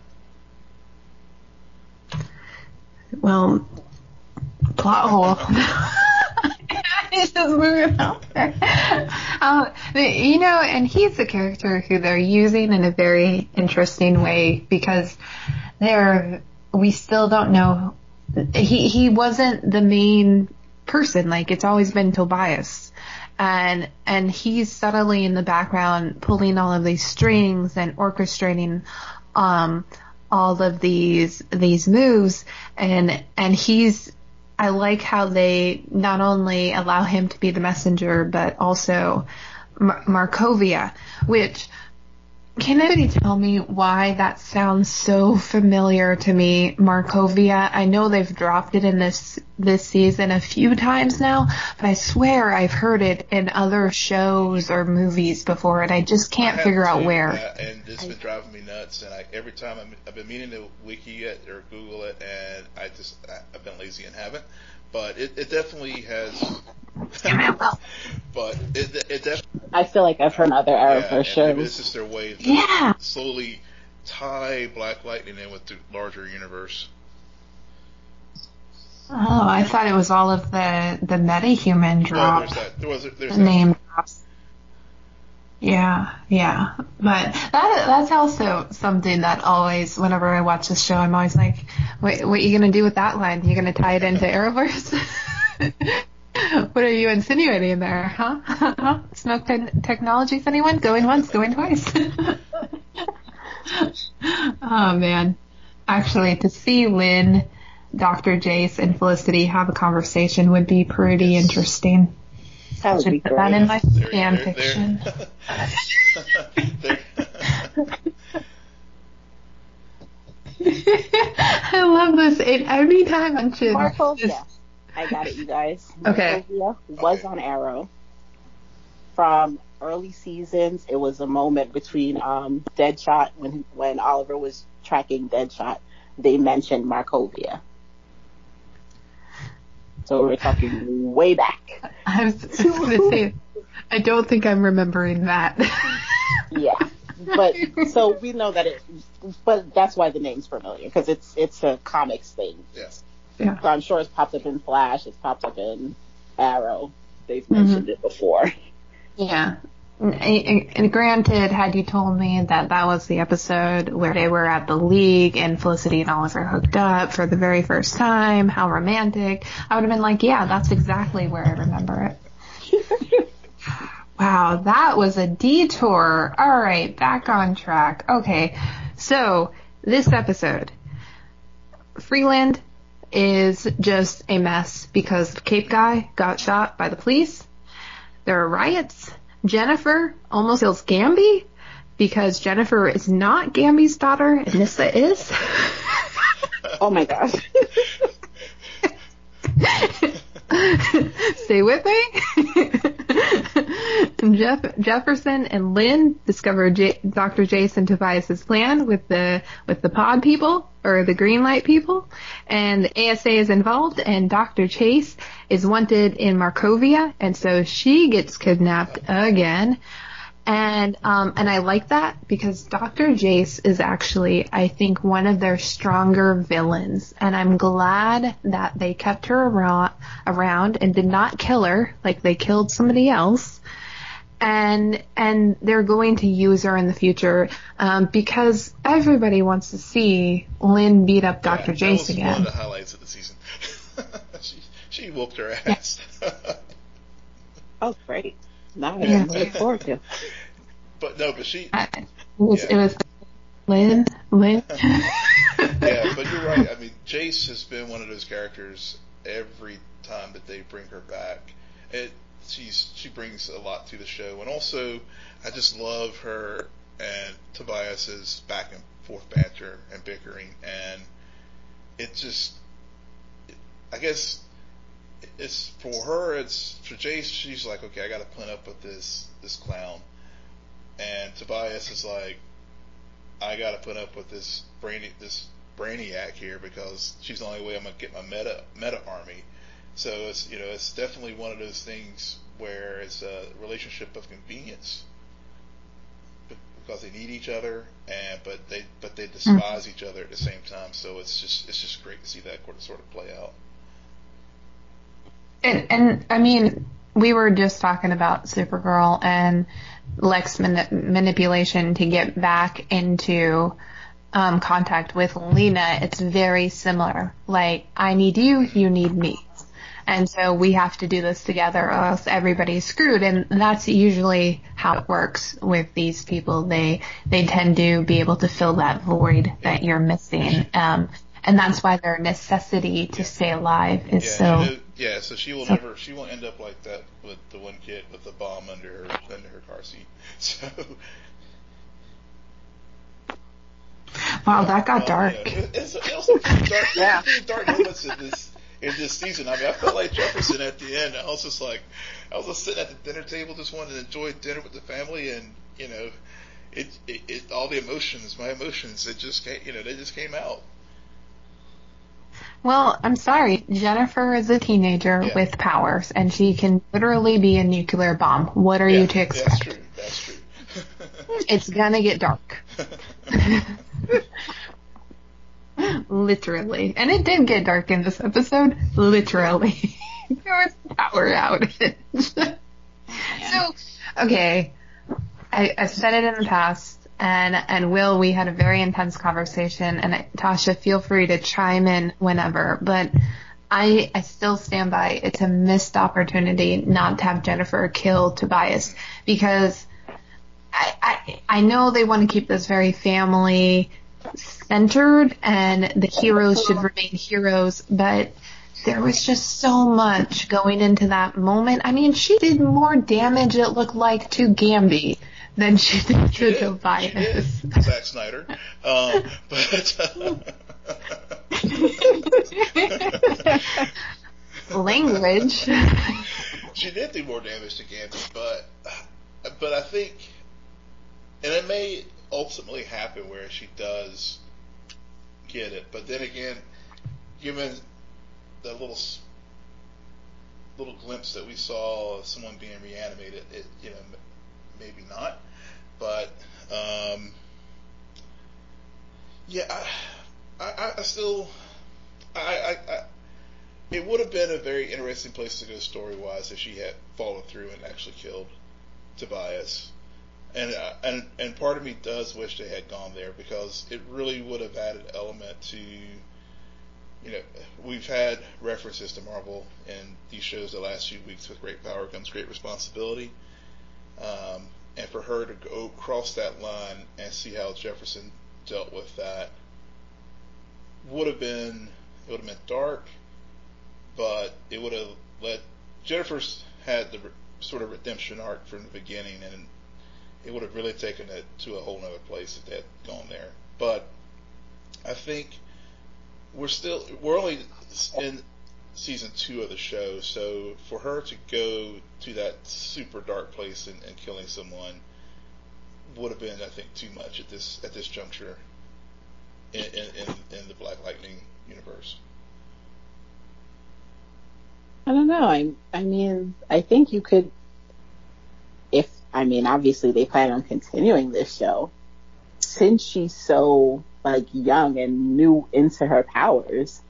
Well, plot hole. just moving out there. Um, you know, and he's a character who they're using in a very interesting way because they're we still don't know. He he wasn't the main person. Like it's always been Tobias and and he's subtly in the background pulling all of these strings and orchestrating um all of these these moves and and he's I like how they not only allow him to be the messenger but also Mar- Markovia which can anybody tell me why that sounds so familiar to me, Markovia? I know they've dropped it in this this season a few times now, but I swear I've heard it in other shows or movies before, and I just can't I figure out where. That, and it's been driving me nuts. And I, every time i have been meaning to wiki it or Google it, and I just I, I've been lazy and haven't. But it, it definitely has but it, it definitely. I feel like I've heard other Arrowverse yeah, shows. This is their way to yeah. slowly tie Black Lightning in with the larger universe. Oh, I thought it was all of the the metahuman drop. Oh, there's that. There was, there's the name drops. Yeah, yeah, but that that's also something that always, whenever I watch this show, I'm always like, "What, what are you gonna do with that line? You're gonna tie it into Arrowverse?" What are you insinuating there, huh? Smoak te- technologies, anyone? Going once, going twice. oh man. Actually, to see Lynn, Dr. Jace, and Felicity have a conversation would be pretty interesting. That would be Put that great. in my They're- fan they're- fiction. they're- I love this. It, every time I mention Markovia. this- I got it, you guys. Okay. Markovia was on Arrow. From early seasons, it was a moment between um, Deadshot when when Oliver was tracking Deadshot. They mentioned Markovia. So we're talking way back. I was going to say, I don't think I'm remembering that. Yeah. But so we know that it, but that's why the name's familiar because it's it's a comics thing. yes. yeah. So I'm sure it's popped up in Flash, it's popped up in Arrow. They've Mm-hmm. mentioned it before. Yeah. And, and granted, had you told me that that was the episode where they were at the league and Felicity and Oliver hooked up for the very first time, how romantic, I would have been like, yeah, that's exactly where I remember it. wow, that was a detour. All right, back on track. Okay, so this episode, Freeland is just a mess because the Cape guy got shot by the police. There are riots. Jennifer almost kills Gambi because Jennifer is not Gambi's daughter and Nissa is. Oh my gosh. Stay with me. Jeff Jefferson and Lynn discover J- Dr. Jason Tobias's plan with the with the pod people or the green light people, and the ASA is involved, and Dr. Jace is wanted in Markovia, and so she gets kidnapped again. And um, and I like that because Dr. Jace is actually, I think, one of their stronger villains, and I'm glad that they kept her around, around and did not kill her like they killed somebody else. And and they're going to use her in the future um, because everybody wants to see Lynn beat up Dr. Yeah, Jace was again. one of the highlights of the season. she, she whooped her ass. Oh great. Now I Yeah. can look forward to. But no, but she, I- It was, Yeah. it was Lynn, Lynn. yeah, but you're right. I mean, Jace has been one of those characters every time that they bring her back. It she's she brings a lot to the show, and also I just love her and Tobias's back and forth banter and bickering, and it just I guess it's for her. It's for Jace. She's like, okay, I got to put up with this this clown, and Tobias is like, I got to put up with this brainy this brainiac here because she's the only way I'm gonna get my meta meta army. So it's you know it's definitely one of those things where it's a relationship of convenience because they need each other and but they but they mm. despise each other at the same time. So it's just it's just great to see that sort of play out. And, and I mean, we were just talking about Supergirl and Lex mani- manipulation to get back into um, contact with Lena. It's very similar. Like, I need you, you need me. And so we have to do this together or else everybody's screwed. And that's usually how it works with these people. They, they tend to be able to fill that void that you're missing. Um, and that's why their necessity to stay alive is Yeah, so. and it- yeah. So she will so- never she won't end up like that with the one kid with the bomb under her under her car seat. So Wow, that got Uh, dark. yeah. It- It's, it was some dark, Yeah. dark moments in this in this season. I mean, I felt like Jefferson at the end. I was just like, I was just sitting at the dinner table, just wanted to enjoy dinner with the family, and you know, it, it, it all the emotions, my emotions, it just came, you know, they just came out. Well, I'm sorry. Jennifer is a teenager Yeah. with powers, and she can literally be a nuclear bomb. What are yeah, you to That's expect? true. That's true. It's gonna get dark. Literally. And it did get dark in this episode. Literally. there was power outage. so, okay. I, I've said it in the past, and, and Will, we had a very intense conversation, and Tasha, feel free to chime in whenever, but I I still stand by it's a missed opportunity not to have Jennifer kill Tobias. Because I I, I know they want to keep this very family centered and the heroes should remain heroes, but there was just so much going into that moment. I mean, she did more damage, it looked like, to Gambi than she did to Tobias. Zack Snyder. Um, but. Language. she did do more damage to Gambi, but but I think, and it may ultimately happen where she does get it, but then again, given the little little glimpse that we saw of someone being reanimated, it you know maybe not, but um, yeah, I, I, I still I, I, I it would have been a very interesting place to go story wise if she had followed through and actually killed Tobias. And, uh, and and part of me does wish they had gone there because it really would have added element to you know, we've had references to Marvel in these shows the last few weeks with great power comes great responsibility. Um, and for her to go cross that line and see how Jefferson dealt with that would have been it would have been dark, but it would have let Jennifer's had the re, sort of redemption arc from the beginning, and it would have really taken it to a whole other place if they had gone there. But I think we're still we're only in season two of the show, so for her to go to that super dark place and, and killing someone would have been, I think, too much at this at this juncture in in, in, in the Black Lightning universe. I don't know. I I mean, I think you could. If I mean, obviously they plan on continuing this show, since she's so like young and new into her powers,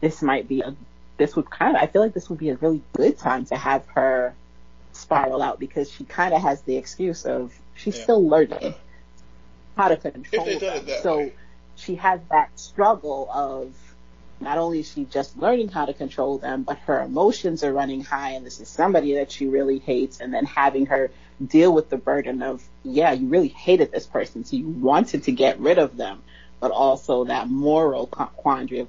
this might be a this would kind of I feel like this would be a really good time to have her spiral out because she kind of has the excuse of she's yeah. still learning how to control them. So way. she has that struggle of not only is she just learning how to control them, but her emotions are running high, and this is somebody that she really hates, and then having her deal with the burden of, yeah, you really hated this person, so you wanted to get rid of them, but also that moral quandary of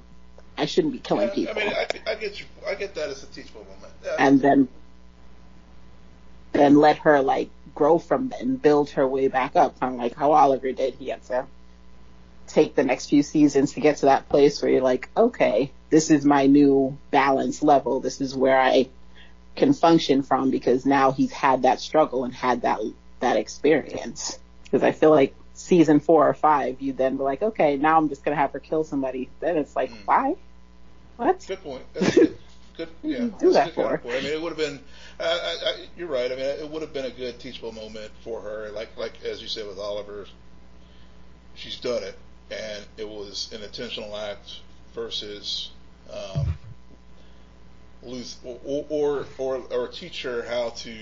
I shouldn't be killing people. I mean, I, I, get you, I get that as a teachable moment. Yeah. And then, then let her like grow from and build her way back up, kind of like how Oliver did. He had to take the next few seasons to get to that place where you're like, okay, this is my new balance level. This is where I can function from because now he's had that struggle and had that that experience. Because I feel like season four or five, you then be like, okay, now I'm just gonna have her kill somebody. Then it's like, mm. why? What? Good point. That's good. good yeah, do that for? I mean, it would have been. Uh, I, I, you're right. I mean, it would have been a good teachable moment for her. Like, like as you said with Oliver, she's done it, and it was an intentional act versus um, lose or, or or or teach her how to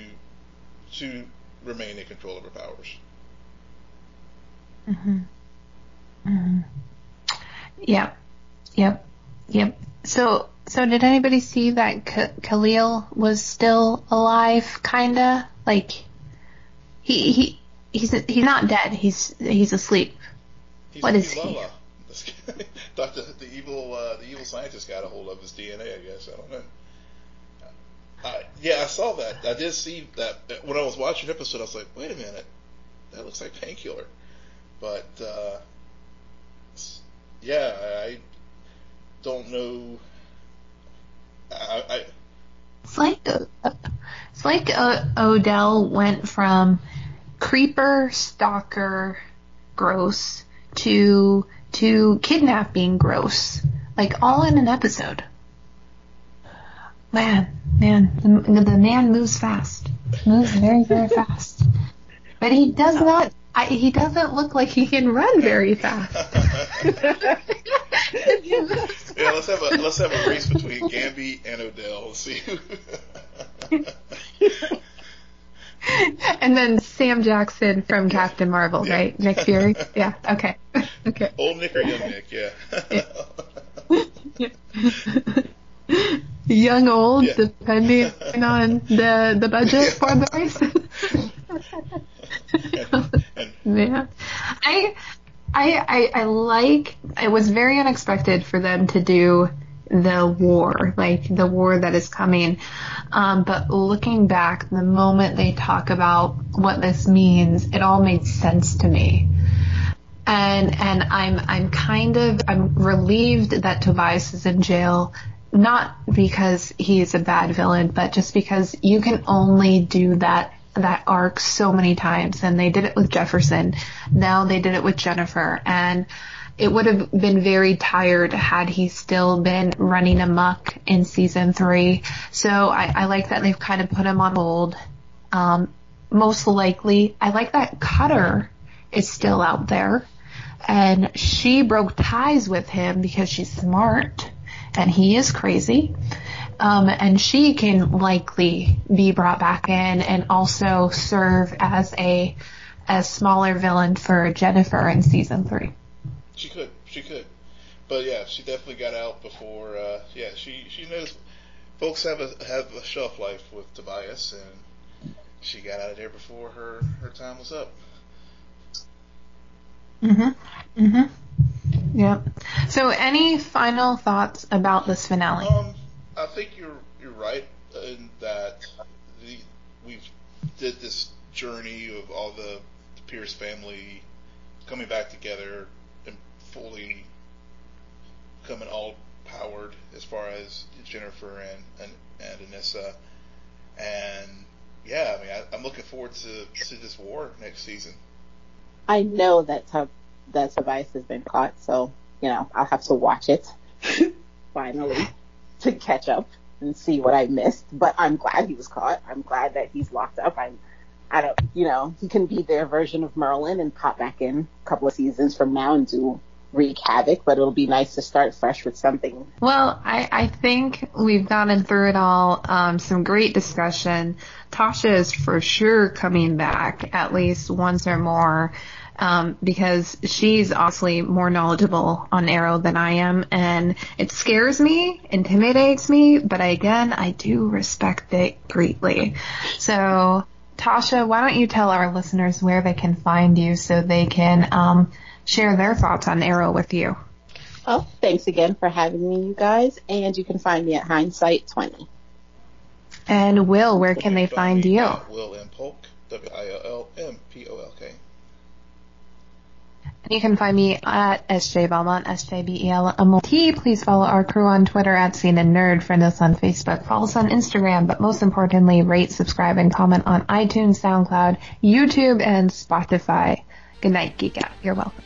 to remain in control of her powers. Mhm. Mhm. Yep. Yep. Yep. So, so did anybody see that K- Khalil was still alive? Kinda like he he he's he's not dead. He's he's asleep. He's, what is he? Doctor, the evil uh, the evil scientist got a hold of his DNA. I guess I don't know. Uh, yeah, I saw that. I did see that when I was watching the episode. I was like, wait a minute, that looks like painkiller. But uh, yeah, I don't know. I, I it's like uh, it's like uh, Odell went from creeper, stalker, gross to to kidnapping, gross, like all in an episode. Man, man, the, the man moves fast, moves very very fast, but he does not I, he doesn't look like he can run very fast. yeah, let's have a let's have a race between Gambi and Odell. Let's see. and then Sam Jackson from Captain Marvel, yeah. right? Nick Fury. Yeah. Okay. Okay. Old Nick or young Nick? Yeah. yeah. young, old, yeah. depending on the the budget for the race. Man, I, I, I, I like. It was very unexpected for them to do the war, like the war that is coming. Um, but looking back, the moment they talk about what this means, it all made sense to me. And and I'm I'm kind of I'm relieved that Tobias is in jail, not because he is a bad villain, but just because you can only do that that arc so many times and they did it with Jefferson. Now they did it with Jennifer and it would have been very tired had he still been running amok in season three. So I, I like that they've kind of put him on hold. Um, most likely, I like that Cutter is still out there and she broke ties with him because she's smart and he is crazy. Um, and she can likely be brought back in and also serve as a a smaller villain for Jennifer in season three. She could, she could, but yeah, she definitely got out before. Uh, yeah, she she knows folks have a have a shelf life with Tobias, and she got out of there before her her time was up. Mhm. Mhm. Yep. So, any final thoughts about this finale? Um, I think you're you're right in that the, we've did this journey of all the, the Pierce family coming back together and fully coming all powered as far as Jennifer and and, and Anissa. And yeah, I mean, I, am looking forward to to this war next season. I know that Tub, that Tobias has been caught, so you know I'll have to watch it finally to catch up and see what I missed. But I'm glad he was caught. I'm glad that he's locked up. I'm, I don't, you know, he can be their version of Merlyn and pop back in a couple of seasons from now and do wreak havoc, but it'll be nice to start fresh with something. Well, I, I think we've gotten through it all. Um, some great discussion. Tasha is for sure coming back at least once or more um, because she's obviously more knowledgeable on Arrow than I am, and it scares me, intimidates me, but again, I do respect it greatly. So, Tasha, why don't you tell our listeners where they can find you so they can um, share their thoughts on Arrow with you? Oh, thanks again for having me, you guys, and you can find me at Hindsight 20. And Will, where can they find you? Will M. Polk, W-I-L-L-M-P-O-L-K. You can find me at SJ Belmont, S-J-B-E-L-M-O-T. Please follow our crew on Twitter at Scene and Nerd. Friend us on Facebook. Follow us on Instagram. But most importantly, rate, subscribe, and comment on iTunes, SoundCloud, YouTube, and Spotify. Good night, Geek Out. You're welcome.